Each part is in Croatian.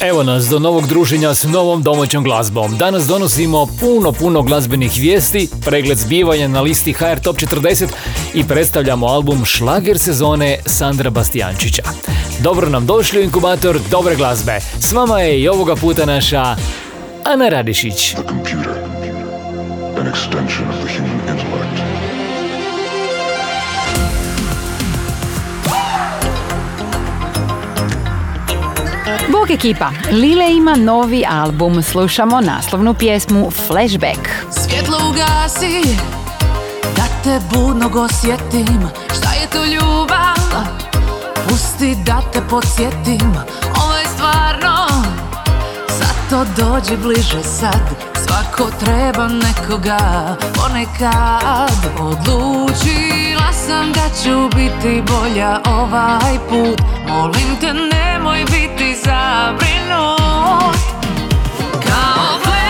Evo nas do novog druženja s novom domaćom glazbom. Danas donosimo puno, puno glazbenih vijesti, pregled zbivanja na listi HR Top 40 i predstavljamo album Šlager sezone Sandra Bastijančića. Dobro nam došli u inkubator dobre glazbe. S vama je i ovoga puta naša Ana Radišić. The computer, an extension of the human intellect. Bog ekipa, Lile ima novi album, slušamo naslovnu pjesmu Flashback. Svjetlo ugasi, da te budnog osjetim Šta je to ljubav? Pusti da te podsjetim Ovo je stvarno Zato dođi bliže sad Svako treba nekoga Ponekad Odlučila sam da ću biti bolja ovaj put. Molim te nemoj biti zabrinut. Kao flashback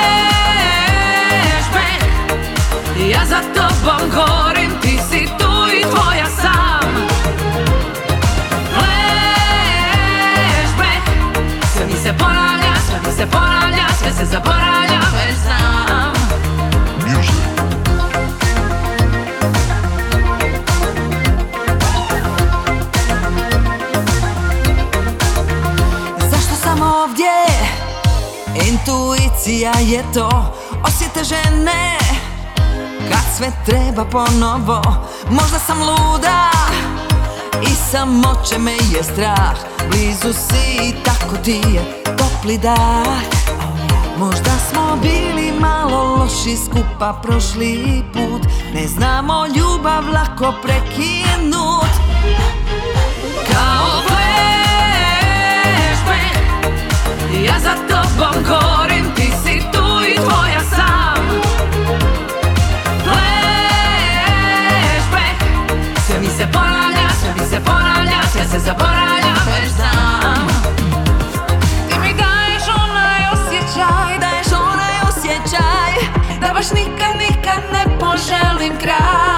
Ja za tobom gorim Ti si tu i tvoja sam. Flashback Sve mi se ponavlja, sve mi se ponavlja Sve se zaboravlja, to Osjete žene. Kad sve treba ponovo Možda sam luda I samoće me je strah. Blizu si i tako ti je Topli dah Možda smo bili malo loši skupa prošli put. Ne znamo ljubav lako prekinut. Kao flashback Ja za tobom gorim, se ponavlja, sve mi se ponavlja Sve se zaboravlja, već znam. Ti mi daješ onaj osjećaj Daješ onaj osjećaj Da baš nikad, nikad ne poželim kraj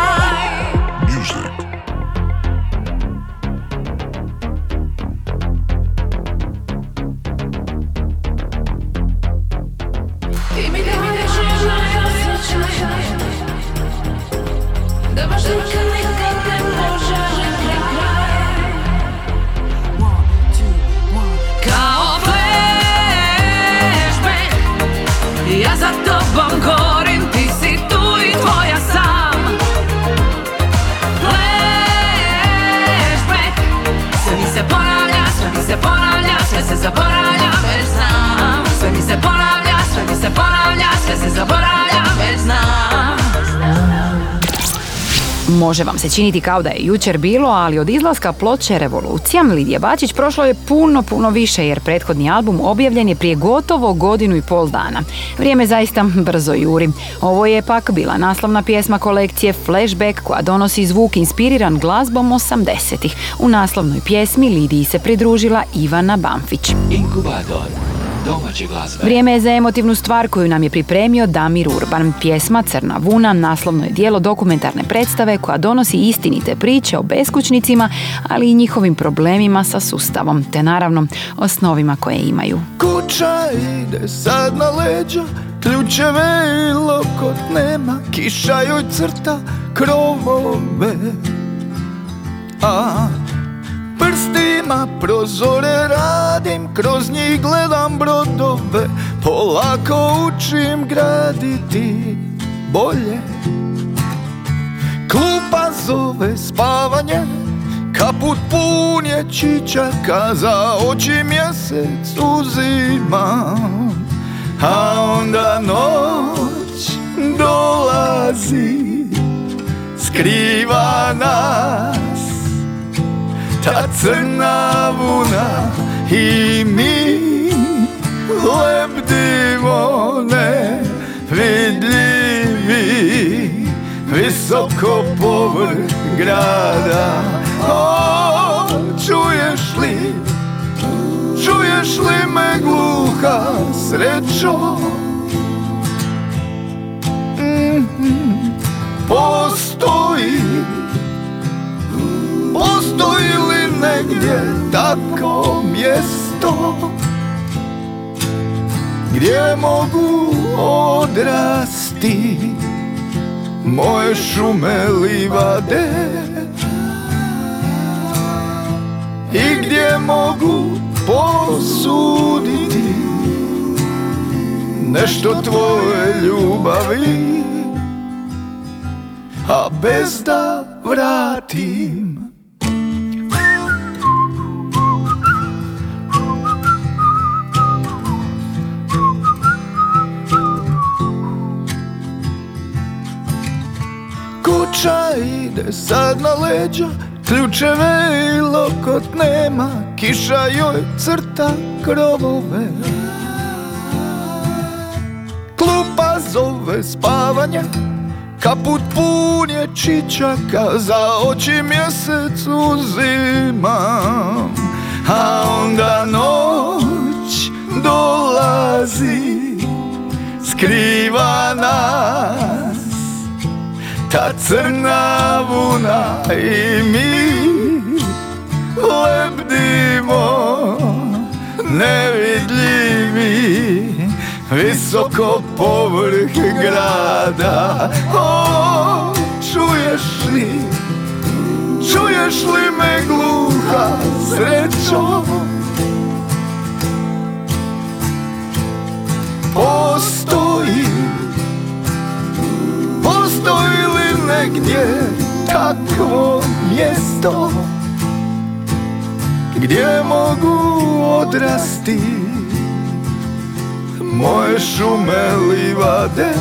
Može vam se činiti kao da je jučer bilo, ali od izlaska ploče Revolucija Lidija Bačić prošlo je puno, puno više jer prethodni album objavljen je prije gotovo godinu i pol dana. Vrijeme zaista brzo juri. Ovo je pak bila naslovna pjesma kolekcije Flashback koja donosi zvuk inspiriran glazbom 80-ih. U naslovnoj pjesmi Lidiji se pridružila Ivana Bamfić. Inkubator domaće glazbe. Vrijeme je za emotivnu stvar koju nam je pripremio Damir Urban. Pjesma Crna Vuna naslovno je dijelo dokumentarne predstave koja donosi istinite priče o beskućnicima, ali i njihovim problemima sa sustavom, te naravno o snovima koje imaju. Kuća ide sad na leđa Ključeve i lokot nema Kiša joj crta krovove A prstima prozore radim Kroz njih gledam brodove Polako učim graditi bolje. Klupa zove spavanje Kaput pun je čičaka Za oči mjesec uzima A onda noć dolazi Skriva nas ta crna vuna i mi lebdimo nevidljivi visoko povrh grada o, čuješ li, čuješ li me gluha srećo. Mhm, postoji li negdje tako mjesto? Gdje mogu odrasti Moje šume livade? I gdje mogu posuditi Nešto tvoje ljubavi? A bez da vratim sad na leđa Ključeve i lokot nema Kiša joj crta krovove. Klupa zove spavanje Kaput pun je čičaka Za oči mjesec uzimam A onda noć dolazi Skriva nas ta crna vuna i mi lebdimo nevidljivi visoko povrh grada. O čuješ li čuješ li me gluha srećo? Postoji li negdje takvo mjesto? Gdje mogu odrasti Moje šume livade?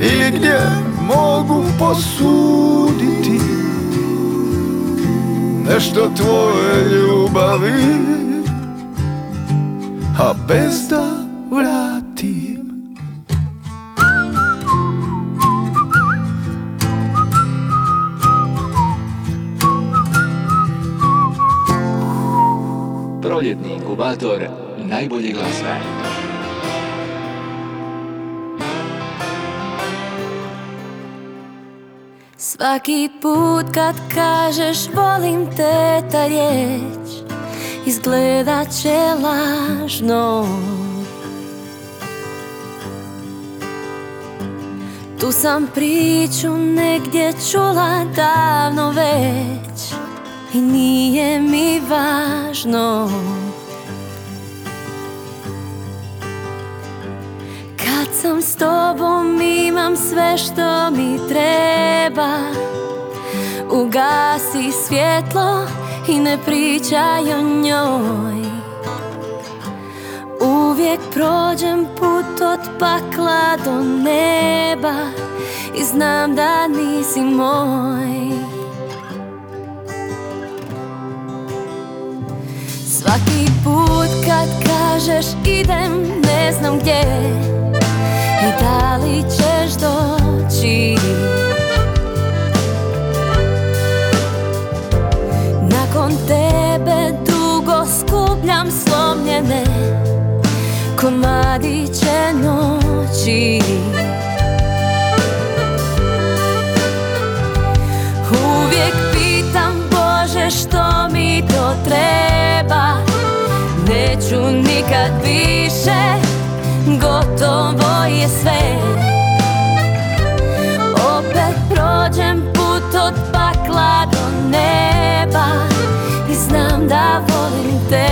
I gdje mogu posuditi Nešto tvoje ljubavi? A bez da inkubator najbolje glazbe. Svaki put kad kažeš volim te ta riječ Izgleda će lažno Tu sam priču negdje čula davno već I nije mi važno Kad sam s tobom imam sve što mi treba. Ugasi svjetlo i ne pričaj o njoj. Uvijek prođem put od pakla do neba I znam da nisi moj. Svaki put kad kažeš idem ne znam gdje I da li ćeš doći? Nakon tebe dugo skupljam slomljene komadiće noći. Uvijek pitam Bože što mi to treba? Neću nikad gotovo je sve. Opet prođem put od pakla do neba I znam da volim te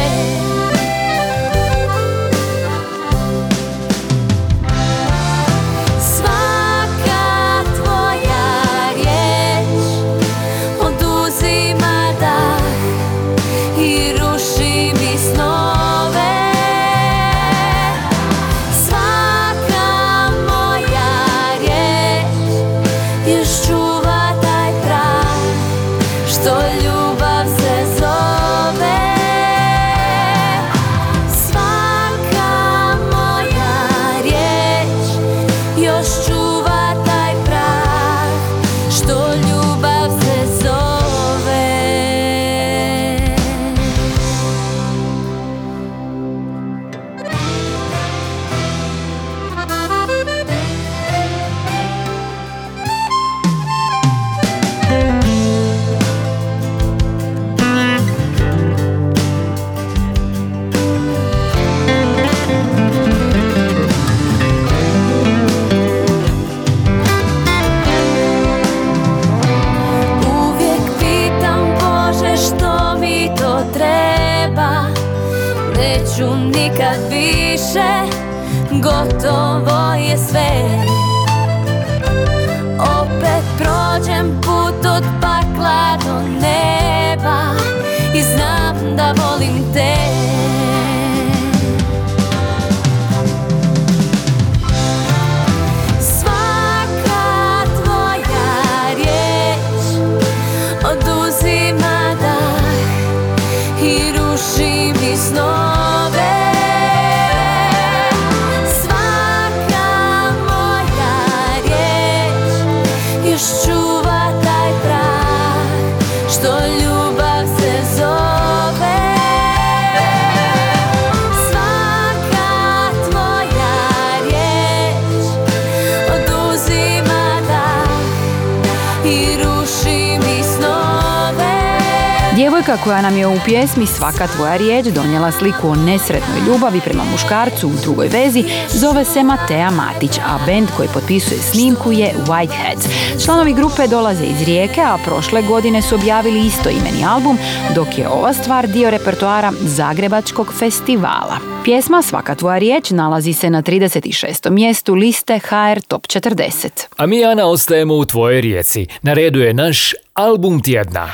Djevojka koja nam je u pjesmi Svaka tvoja riječ donijela sliku o nesretnoj ljubavi prema muškarcu u drugoj vezi zove se Matea Matić, a bend koji potpisuje snimku je Whiteheads. Članovi grupe dolaze iz Rijeke, a prošle godine su objavili isto imeni album, dok je ova stvar dio repertoara Zagrebačkog festivala. Pjesma Svaka tvoja riječ nalazi se na 36. mjestu liste HR Top 40. A mi, Ana, ostajemo u tvojoj rijeci. Na redu je naš album tjedna.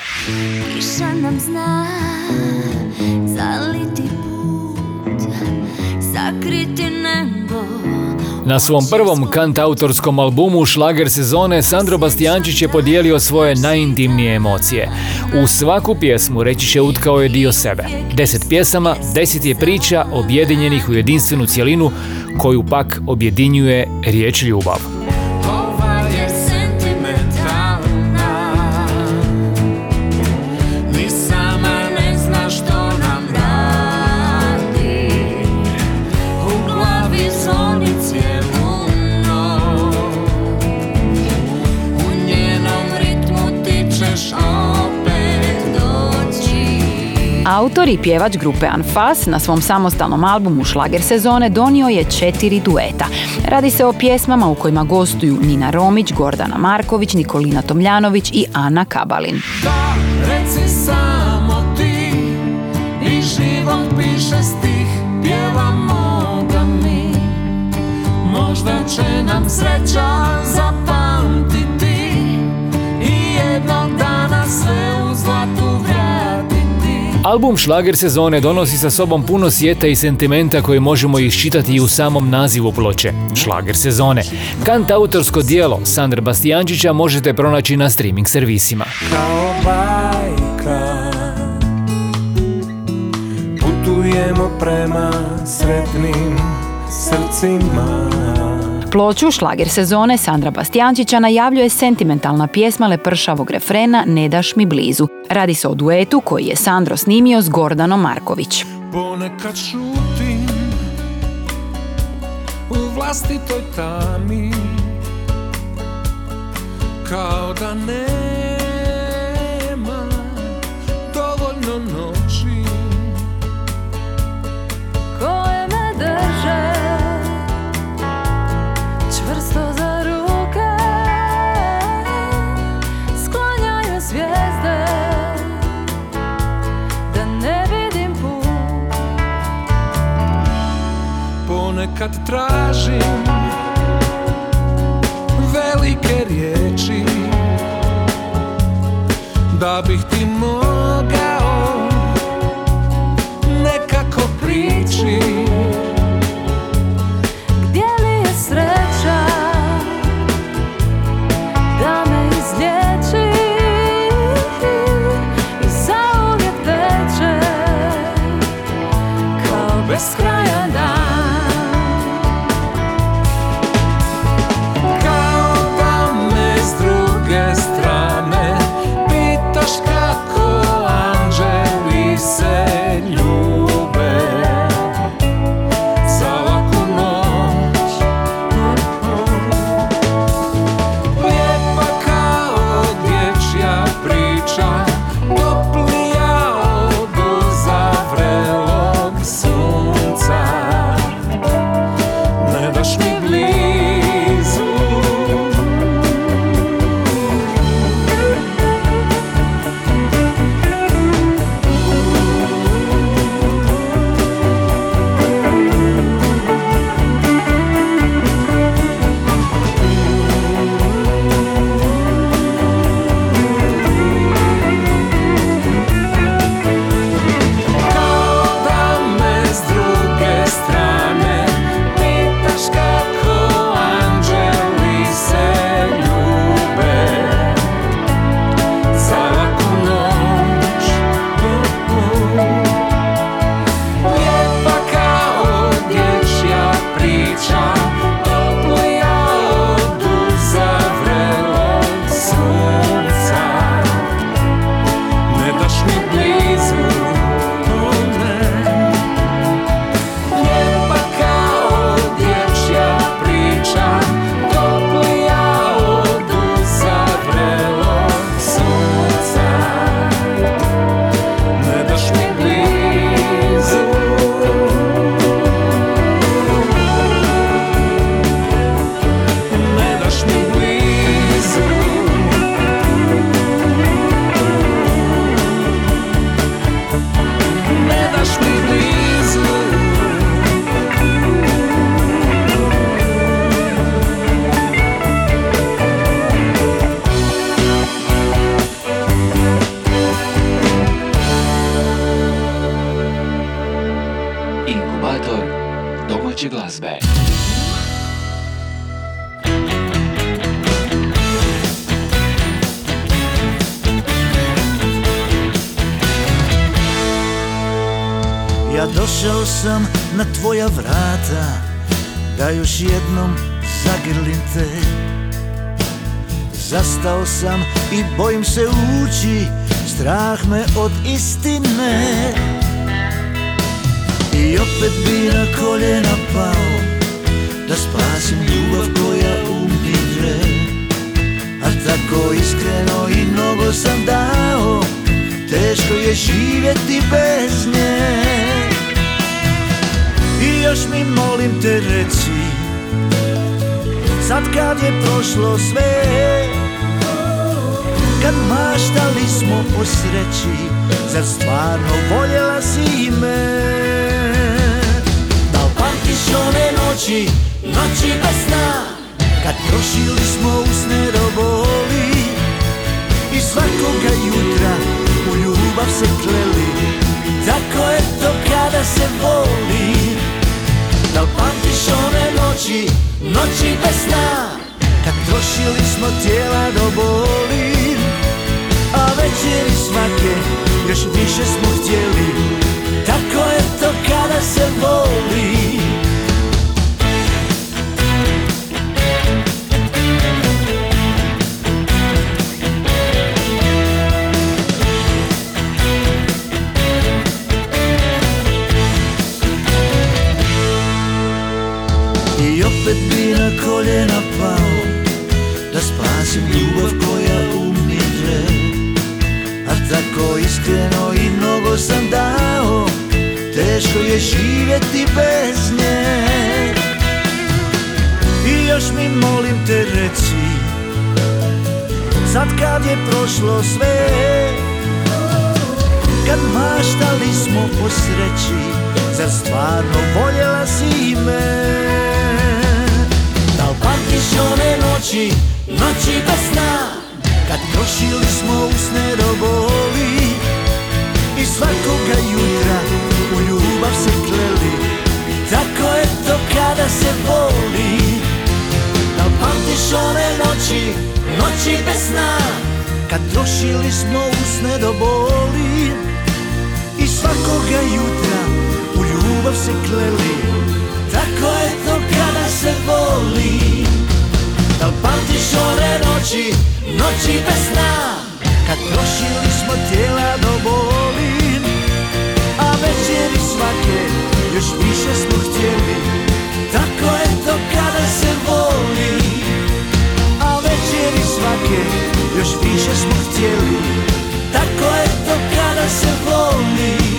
Kiša nam zna zaliti put, sakriti nebo Na svom prvom kantautorskom albumu Šlager sezone Sandro Bastijančić je podijelio svoje najintimnije emocije. U svaku pjesmu reći će utkao je dio sebe. Deset pjesama, deset je priča objedinjenih u jedinstvenu cjelinu koju pak objedinjuje riječ ljubav. Autor i pjevač grupe Anfas na svom samostalnom albumu Šlager sezone donio je četiri dueta. Radi se o pjesmama u kojima gostuju Nina Romić, Gordana Marković, Nikolina Tomljanović i Ana Kabalin. Da, reci samo ti I život piše stih Pjevamo ga mi Možda će nam sreća zapamtiti Album Šlager sezone donosi sa sobom puno sjeta i sentimenta koje možemo iščitati i u samom nazivu ploče. Šlager sezone. Kant autorsko dijelo Sandra Bastijančića možete pronaći na streaming servisima. Kao bajka Putujemo prema sretnim srcima Ploču Šlager sezone Sandra Bastijančića najavljuje sentimentalna pjesma lepršavog refrena Ne daš mi blizu. Radi se o duetu koji je Sandro snimio s Gordanom Marković. Ponekad šutim u vlastitoj tami Kao da nema Ponekad tražim velike riječi Da bih ti mogao Kad trošili smo usne do boli I svakoga jutra u ljubav se kleli. Tako je to kada se voli. Da li pamtiš one noći, noći bez sna? Kad trošili smo tijela do boli A večeri svake još više smo htjeli. Tako je to kada se voli je živjeti bez nje. I još mi molim te reci Sad kad je prošlo sve Kad maštali smo po sreći Zar stvarno voljela si me? Da li pamtiš one noći, noći bez sna Kad trošili smo usne do boli I svakoga jutra u ljubav se kleli. Tako je to kada se voli Da pamtiš one noći, noći bez sna? Kad trošili smo usne do boli. I svakoga jutra u ljubav se kleli. Tako je to kada se voli Da pamtiš one noći, noći bez sna? Kad trošili smo tijela do boli svake još više smo htjeli. Tako je to kada se voli. A večeri svake još više smo htjeli. Tako je to kada se voli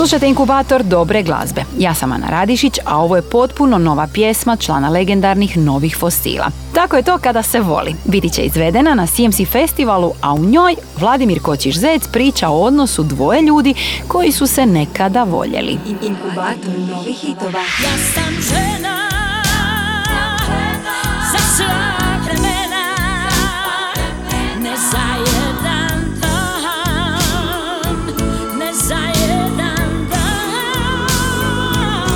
Slušajte inkubator dobre glazbe. Ja sam Ana Radišić, a ovo je potpuno nova pjesma člana legendarnih novih fosila. Tako je to kada se voli. Biti će izvedena na CMC festivalu, a u njoj Vladimir Kočiš Zec priča o odnosu dvoje ljudi koji su se nekada voljeli. Inkubator novih hitova. Ja sam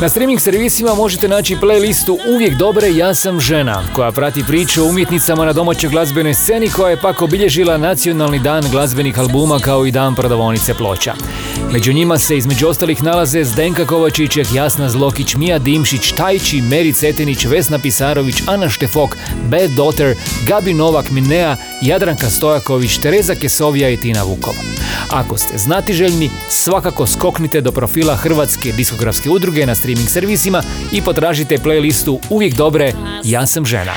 Na streaming servisima možete naći playlistu Uvijek dobre ja sam žena, koja prati priču o umjetnicama na domaćoj glazbenoj sceni koja je pak obilježila nacionalni dan glazbenih albuma kao i dan prodavonice ploča. Među njima se između ostalih nalaze Zdenka Kovačićek, Jasna Zlokić, Mija Dimšić, Tajči, Meri Cetinić, Vesna Pisarović, Ana Štefok, Bad Daughter, Gabi Novak Minea, Jadranka Stojaković, Tereza Kesovija i Tina Vukov. Ako ste znatiželjni, svakako skoknite do profila Hrvatske diskografske udruge na streaming servisima i potražite playlistu Uvijek dobre, ja sam žena.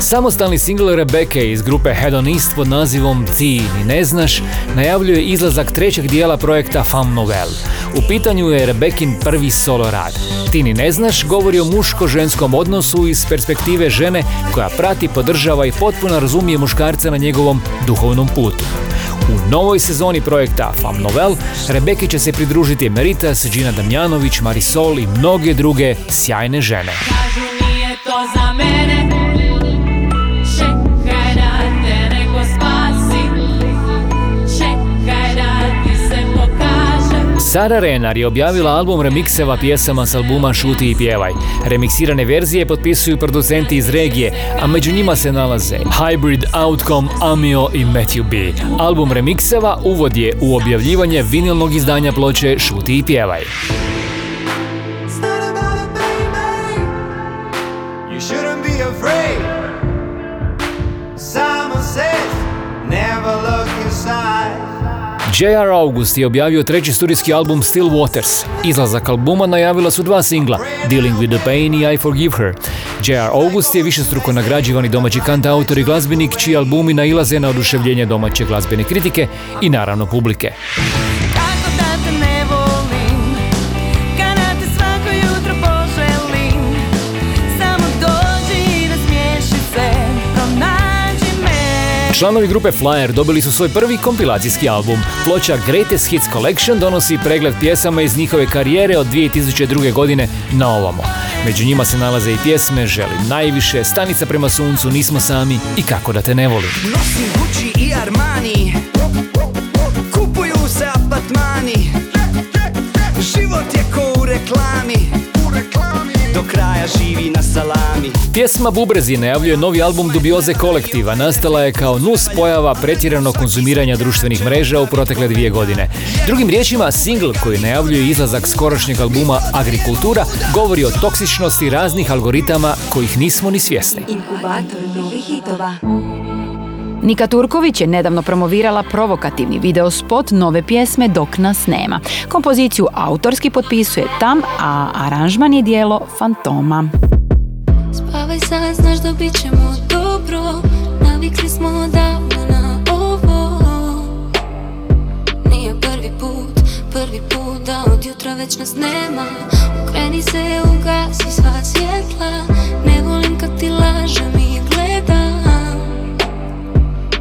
Samostalni single Rebeke iz grupe Head on East pod nazivom Ti ni ne znaš najavljuje izlazak trećeg dijela projekta Femme Novel. U pitanju je Rebekin prvi solo rad. Ti ni ne znaš govori o muško-ženskom odnosu iz perspektive žene koja prati, podržava i potpuno razumije muškarca na njegovom duhovnom putu. U novoj sezoni projekta Fam Novel Rebeki će se pridružiti Meritas, Gina Damjanović, Marisol i mnoge druge sjajne žene. Kažu nije to za mene Sara Renar je objavila album remikseva pjesama s albuma Šuti i pjevaj. Remiksirane verzije potpisuju producenti iz regije, a među njima se nalaze Hybrid Outcome, Amio i Matthew B. Album remikseva uvod je u objavljivanje vinilnog izdanja ploče Šuti i pjevaj. Never look inside. J.R. August je objavio treći studijski album Still Waters. Izlazak albuma najavila su dva singla, Dealing with the Pain i I Forgive Her. J.R. August je višestruko nagrađivani domaći kantautor i glazbenik čiji albumi nailaze na oduševljenje domaće glazbene kritike i naravno publike. Članovi grupe Flyer dobili su svoj prvi kompilacijski album. Ploča Greatest Hits Collection donosi pregled pjesama iz njihove karijere od 2002. godine na ovamo. Među njima se nalaze i pjesme Želim najviše, Stanica prema suncu, Nismo sami i Kako da te ne volim. Nosim Gucci i Armani Kupuju se apartmani Život je ko u reklami Do kraja živi na salami Pjesma Bubrezi najavljuje novi album Dubioze kolektiva. Nastala je kao nus pojava pretjeranog konzumiranja društvenih mreža u protekle dvije godine. Drugim riječima, singl koji najavljuje izlazak skorašnjeg albuma Agrikultura govori o toksičnosti raznih algoritama kojih nismo ni svjesni. Inkubator novih hitova. Nika Turković je nedavno promovirala provokativni videospot nove pjesme Dok nas nema. Kompoziciju autorski potpisuje Tam, a aranžman je dijelo Fantoma. Spavaj sad, znaš da bit ćemo dobro. Navikli smo odavno na ovo. Nije prvi put, prvi put da od jutra već nas nema. Okreni se, ugasi sva svjetla. Ne volim kad ti lažem i gledam.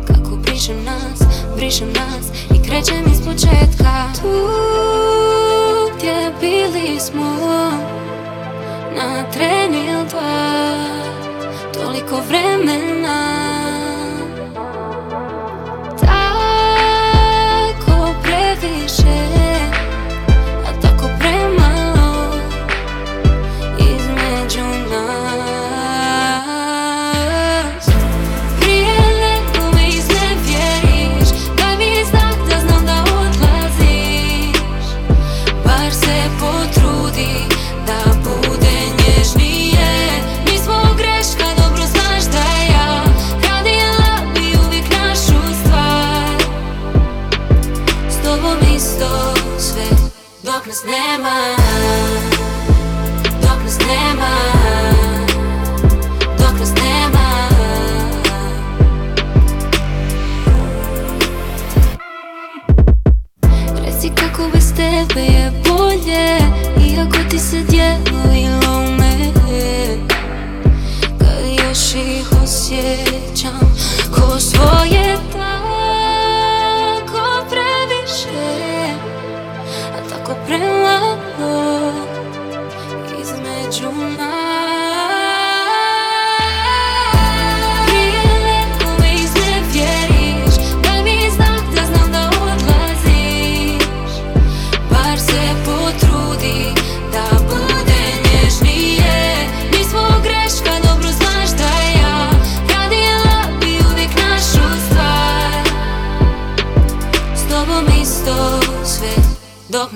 Kako brišem nas, brišem nas I krećem iz početka. Tu gdje bili smo натренил два, толико времена.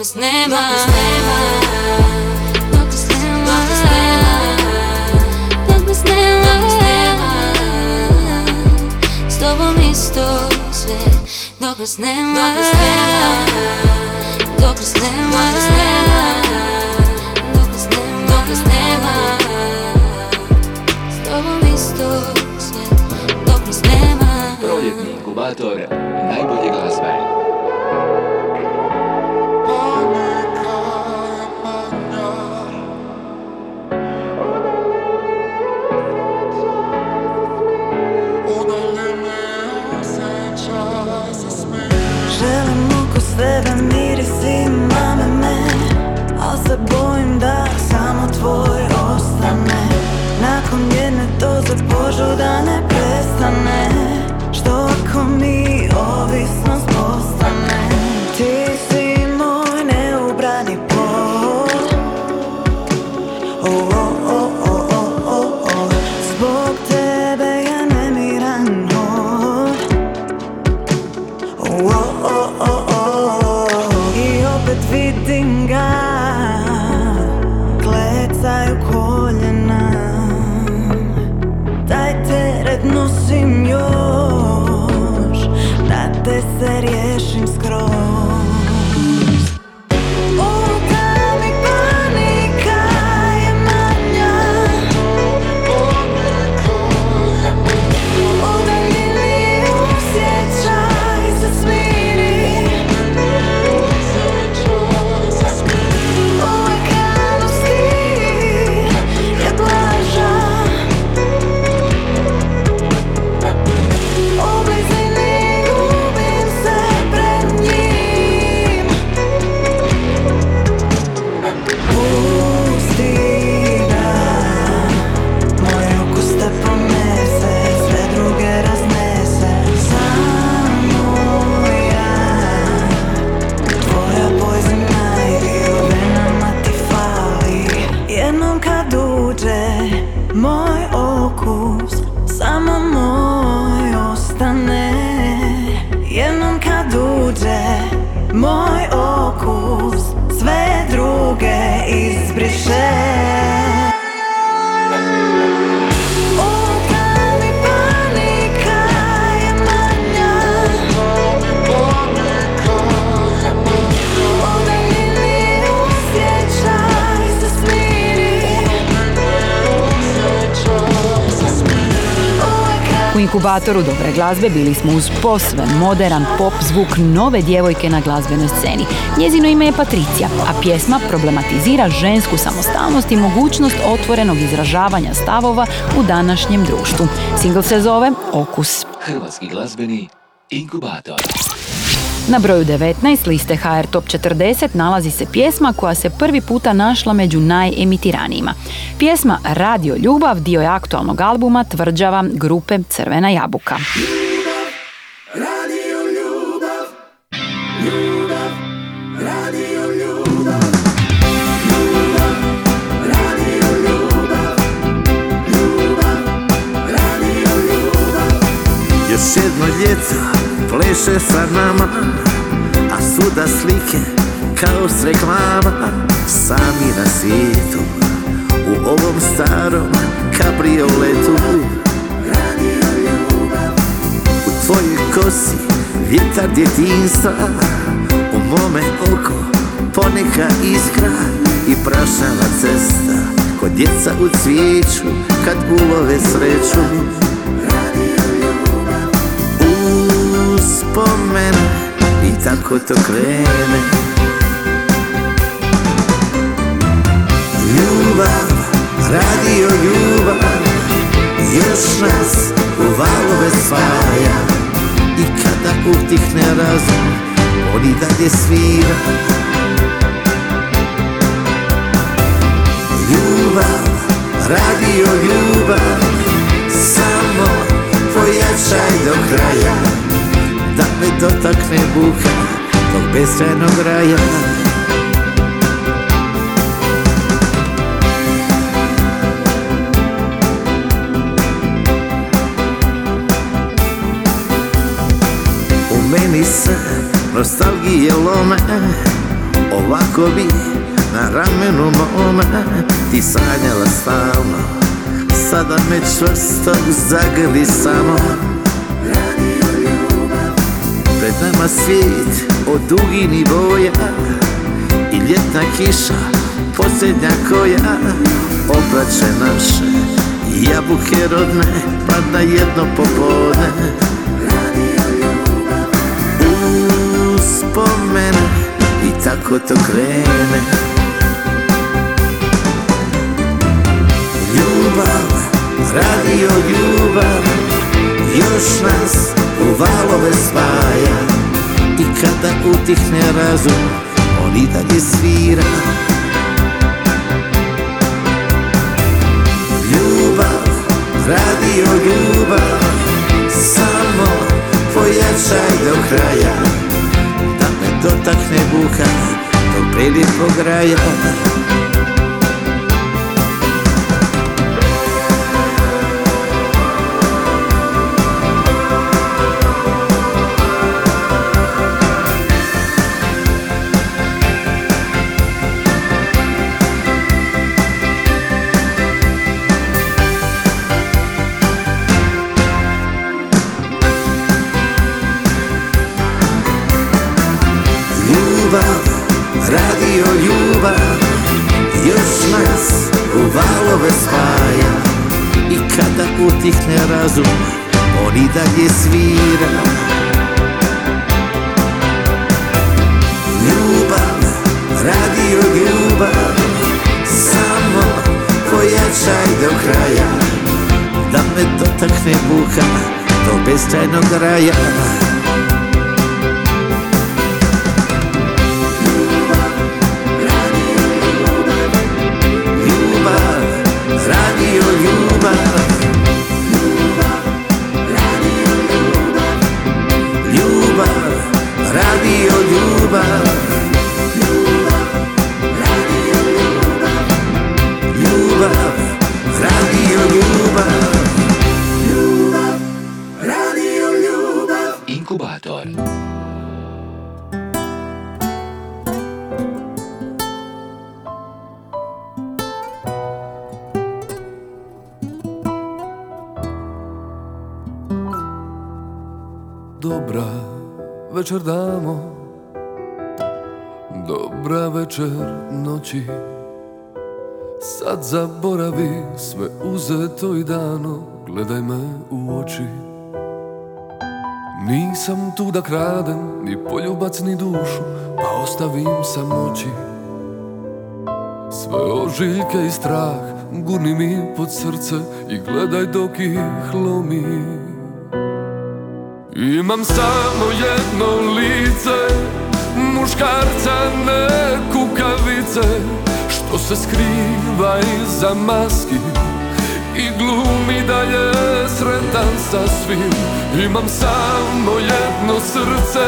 Nas nema Dok nas nema Dok nas nema S tobom isto sve dok nas nema Dok nas nema Dok nas nema Dok nas nema S tobom isto sve dok nas nema Proljetni inkubator najbolje glazbe. Dobre glazbe bili smo uz posve moderan pop zvuk nove djevojke na glazbenoj sceni. Njezino ime je Patricija, a pjesma problematizira žensku samostalnost i mogućnost otvorenog izražavanja stavova u današnjem društvu. Single se zove Okus. Hrvatski glazbeni inkubator. Na broju 19 liste HR Top 40 nalazi se pjesma koja se prvi puta našla među najemitiranijima. Pjesma Radio Ljubav dio je aktualnog albuma Tvrđava grupe Crvena jabuka. Još jedno pleše sa nama A svuda slike kao s reklama Sami na svijetu U ovom starom kabrioletu. U tvojoj kosi vjetar djetinstva U mome oko poneka iskra I prašava cesta. Ko djeca u cvijeću kad ulove sreću. Uspomene i tako to krene Ljubav, radio ljubav, još nas u valove spaja. I kada utihne razum, on i dalje svira. Ljubav, radio ljubav, samo pojačaj do kraja. Da me dotakne buka tog beskrajnog raja Meni se nostalgije lome Ovako bi na ramenu mome. Ti sanjala stalno Sada me čvrsto zagrli samo. Pred nama svijet od dugini boja I ljetna kiša posljednja koja Obraće naše jabuke rodne Padna jedno popodne Uspomene i tako to krene. Ljubav, radio ljubav Još nas u valove spaja. I kada utihne razum On i dalje svira. Ljubav, radio ljubav Samo pojačaj do kraja dotakne buha, to prilipo grajo. nas u valove spaja. I kada utihne razum, on i dalje svira. Ljubav, radio ljubav Samo pojačaj do kraja. Da me dotakne buha do beskrajnog raja. Nisam tu da kradem Ni poljubac ni dušu Pa ostavim samoći. Sve ožiljke i strah Gurni mi pod srce I gledaj dok ih lomi. Imam samo jedno lice Muškarca ne kukavice Što se skriva iza maski I glumi da je sretan sa svim. Imam samo jedno srce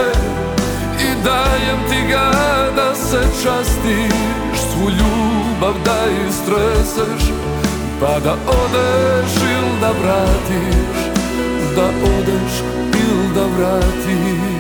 I dajem ti ga da se častiš. Svu ljubav da istreseš Pa da odeš il da vratiš. Da odeš il da vratiš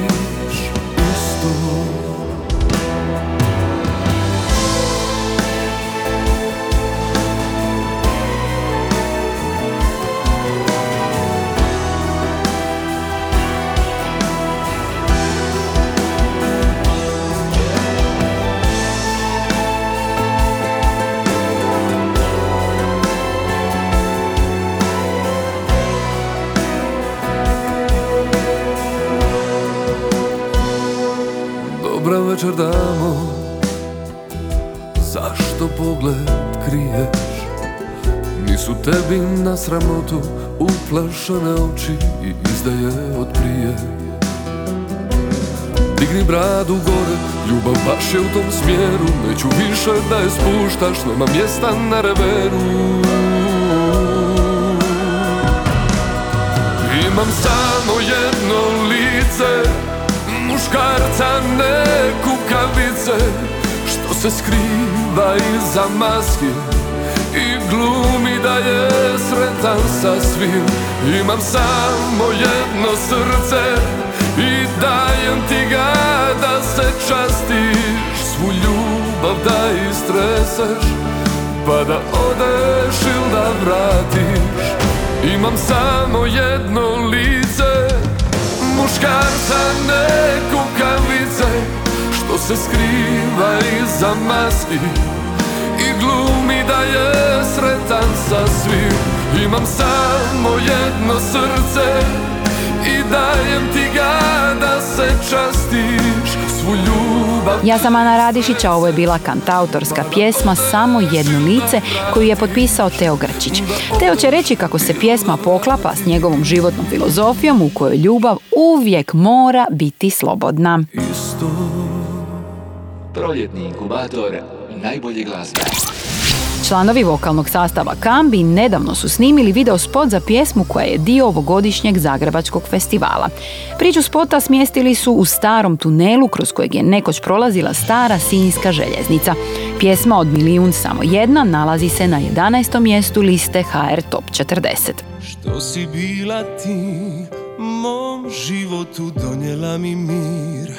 Dobra večer damo Zašto pogled kriješ? Nisu tebi na sramotu Uplašene oči i izdaje od prije. Digni bradu gore Ljubav baš je u tom smjeru. Neću više da je spuštaš Nema mjesta na reveru. Imam samo jedno lice Muškarca ne kukavice Što se skriva iza maski I glumi da je sretan sa svim. Imam samo jedno srce I dajem ti ga da se častiš. Svu ljubav da istreseš Pa da odeš il da vratiš. Imam samo jedno lice Muškarca ne kukavice Što se skriva iza maski I glumi da je sretan sa svim Imam samo jedno srce I dajem ti ga da se častiš Svu ljubav Ja sam Ana Radišić, a ovo je bila kantautorska pjesma Samo jedno lice koju je potpisao Teo Grčić. Teo će reći kako se pjesma poklapa s njegovom životnom filozofijom u kojoj ljubav uvijek mora biti slobodna. Proljetni inkubator najbolje glazbe. Članovi vokalnog sastava Kambi nedavno su snimili video spot za pjesmu koja je dio ovogodišnjeg Zagrebačkog festivala. Priču spota smjestili su u starom tunelu kroz kojeg je nekoć prolazila stara sinjska željeznica. Pjesma od milijun samo jedna nalazi se na 11. mjestu liste HR Top 40. Što si bila ti, mom životu donijela mi mir,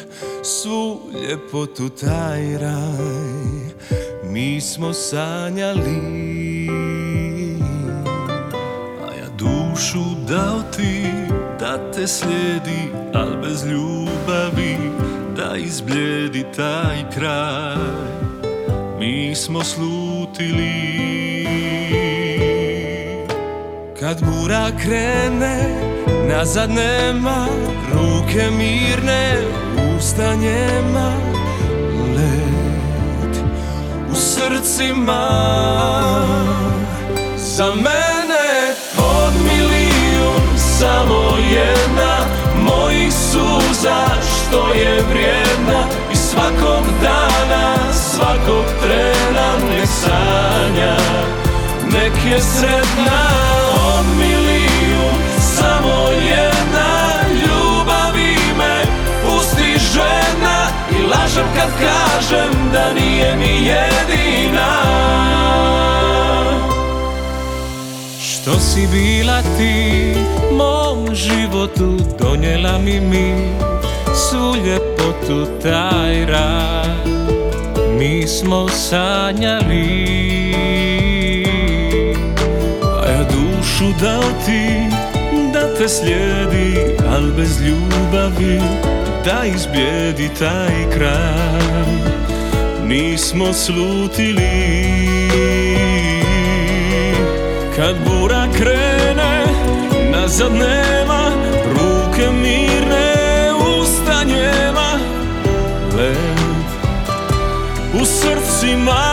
svu ljepotu taj raj, mi smo sanjali. A ja dušu dao ti, da te slijedi, al bez ljubavi, da izbljedi taj kraj, mi smo slutili. Kad bura krene, nazad nema Ruke mirne, usta njema Led u srcima. Za mene od milijun samo jedna Mojih suza što je vrijedna I svakog dana, svakog trena ne sanja Nek je sretna lažem kad kažem da nije mi jedina. Što si bila ti mom životu Donijela mi mi svu ljepotu taj rad Mi smo sanjali. A ja dušu dao ti da te slijedi Al bez ljubavi da izbjedi taj kraj. Nismo slutili. Kad bura krene, nazad nema Ruke mirne, usta njema. Led u srcima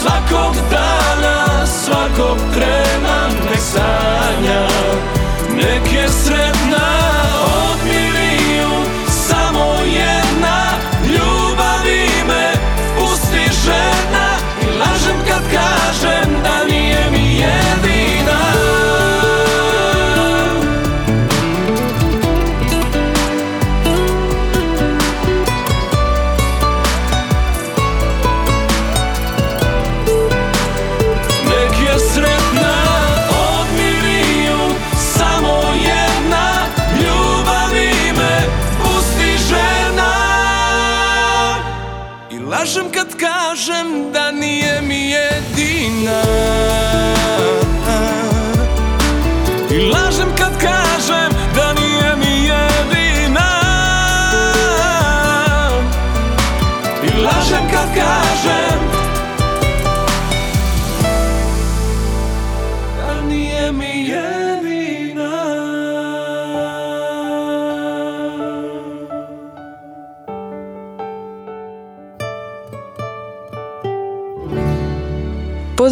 svakog dana, svakog trena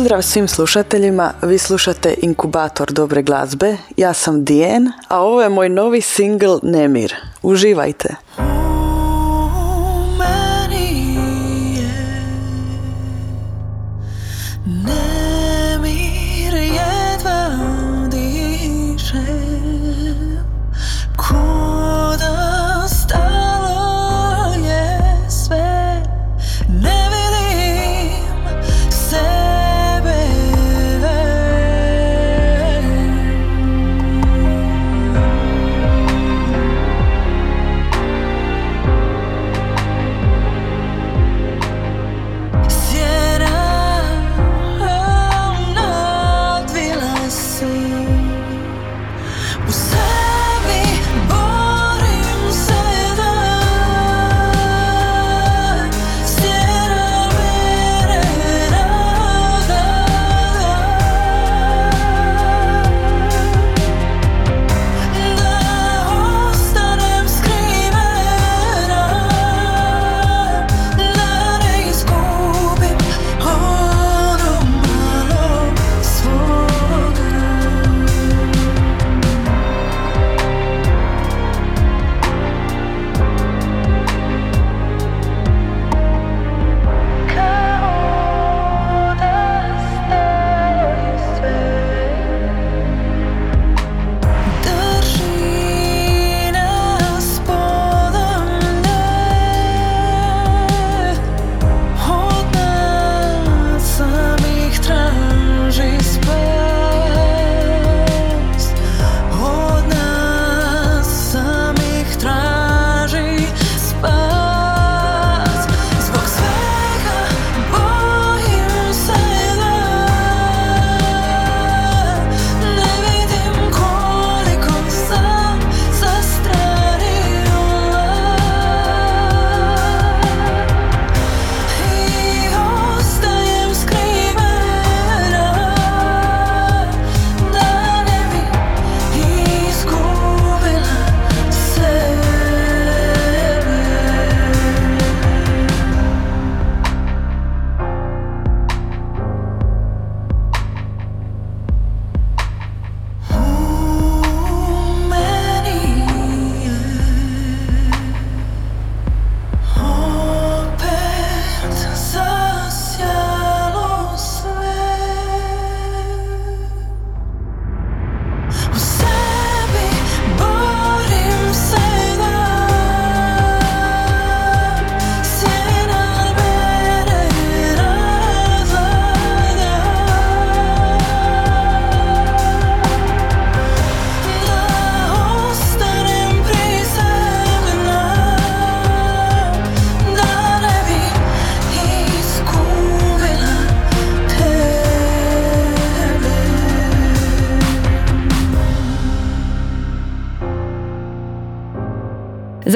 Pozdrav svim slušateljima, vi slušate Inkubator dobre glazbe, ja sam Dijen, a ovo je moj novi single Nemir. Uživajte!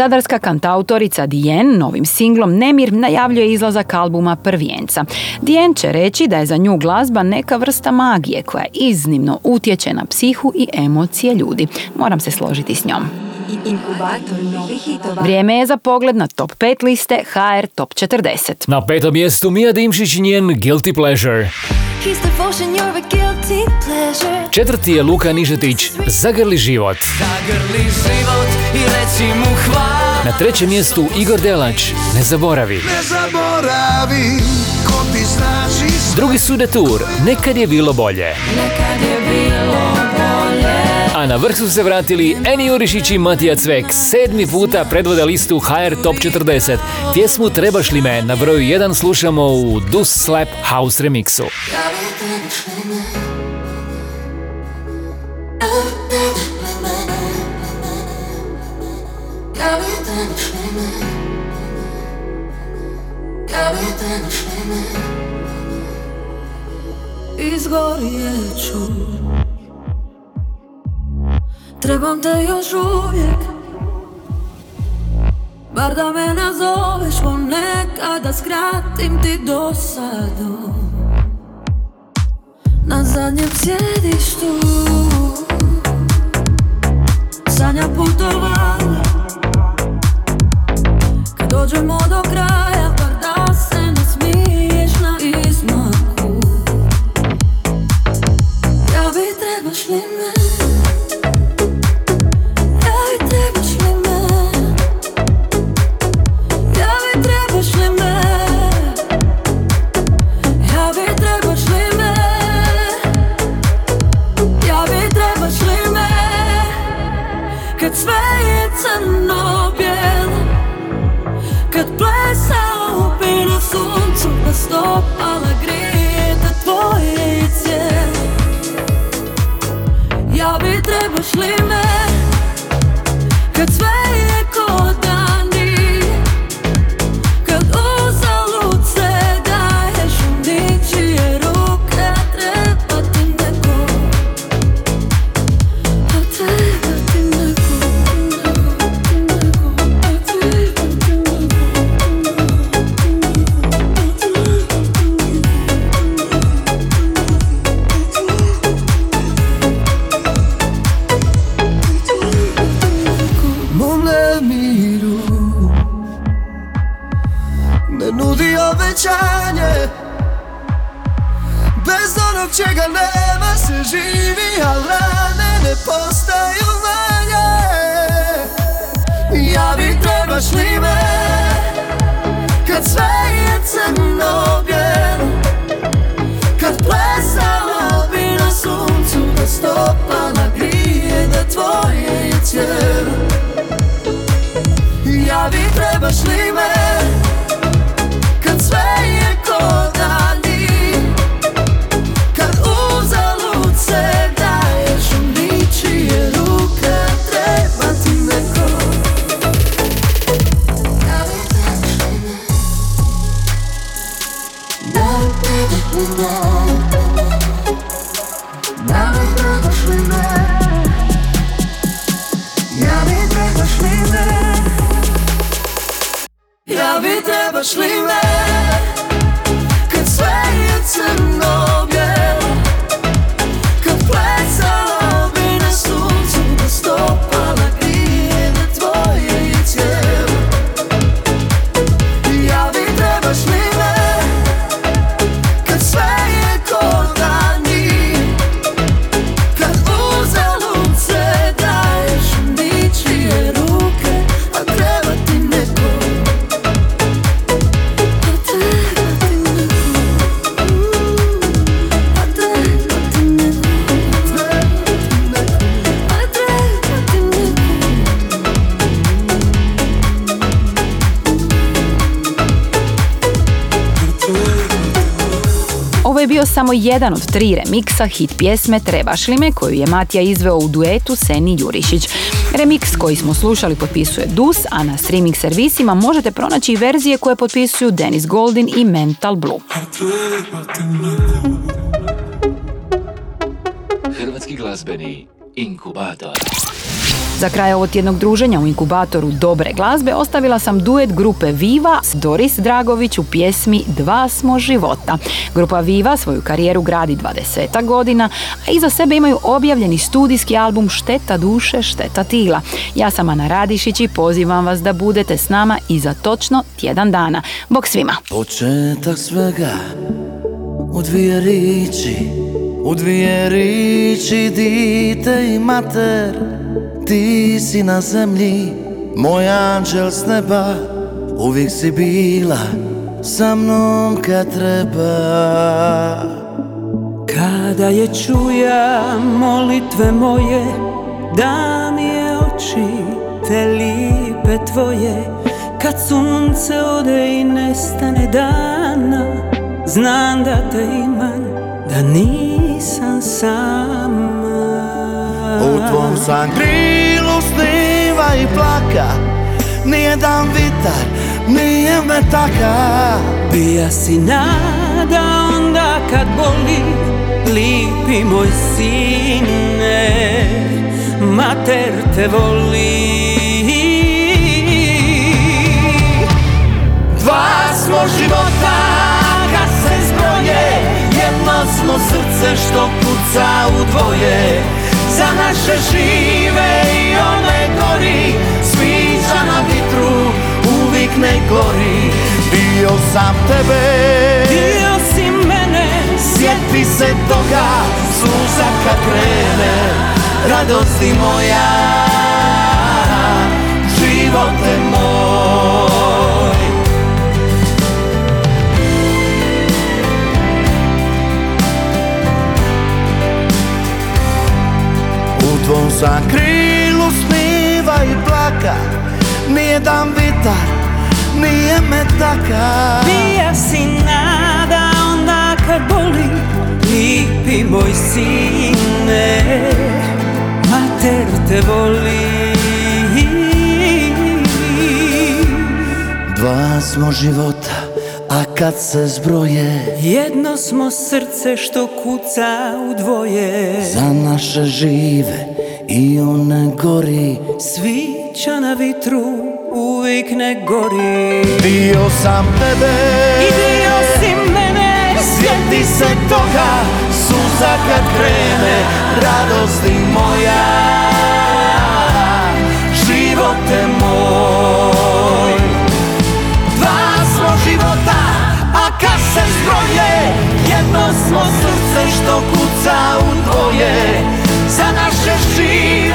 Zadarska kantautorica Dien novim singlom Nemir najavljuje izlazak albuma Prvijenca. Dien će reći da je za nju glazba neka vrsta magije koja iznimno utječe na psihu i emocije ljudi. Moram se složiti s njom. Vrijeme je za pogled na top 5 liste HR Top 40. Na petom mjestu Mija Dimšić i njen Guilty Pleasure. Četvrti je Luka Nižetić, Zagrli život. Zagrli život i reci mu hvala Na trećem mjestu Igor Delać, Ne zaboravi. Ne zaboravi ko ti znači. Drugi su Detour, Nekad je bilo bolje. Nekad je bilo bolje. A na vrh su se vratili Eni Jurišić i Matija Cvek. Sedmi puta predvode listu HR Top 40. Pjesmu Trebaš li me na broju 1 slušamo u Dus Slap House remixu. Izgorjet ću Trebam te još uvijek. Bar da me nazoveš ponekada skratim ti dosadu. Na zadnjem sjedištu. Sanja putovanja Kad dođemo do kraja Bar da se nasmiješ na izmaku. Ja bi trebaš li me samo jedan od tri remiksa hit pjesme Trebaš li me koju je Matija izveo u duetu Seni Jurišić. Remix koji smo slušali potpisuje Dus, a na streaming servisima možete pronaći i verzije koje potpisuju Dennis Goldin i Mental Blue. Hrvatski glazbeni inkubator. Za kraj ovog tjednog druženja u inkubatoru dobre glazbe ostavila sam duet grupe Viva s Doris Dragović u pjesmi Dva smo života. Grupa Viva svoju karijeru gradi 20 godina, a iza sebe imaju objavljeni studijski album Šteta duše, šteta tila. Ja sam Ana Radišić i pozivam vas da budete s nama i za točno tjedan dana. Bog svima! Početak svega u dvije riči U dvije riči dite i mater Ti si na zemlji Moj anđel s neba Uvijek si bila Sa mnom kad treba. Kada je čuja molitve moje Da mi je oči te lipe tvoje Kad sunce ode i nestane dana Znam da te imam, da nisam sama U tvom sam krilu sniva i plaka. Nijedan vitar nije me taka. Bija si nada onda kad boli Lipi moj sine. Mater te voli. Dva smo života kad se zbroje Jedno smo srce što kuca u dvoje Za naše žive i one gori Sviđa na vitru uvijek ne gori. Dio sam tebe. Dio si mene. Sjeti se toga Suza kad krene Radosti moja U tvom sam krilu sniva i plaka. Nijedan vitar nije me taka Bija si nada onda kad boli Lipi moj sine. Mater te voli. Dva smo života, a kad se zbroje Jedno smo srce što kuca u dvoje. Za naše žive i one gori. Svića na vitru uvijek ne gori. Dio sam tebe. I dio si mene. Sjeti se toga Suza kad krene Radosti moja se zbroje Jedno smo srce što kuca u dvoje. Za naše žive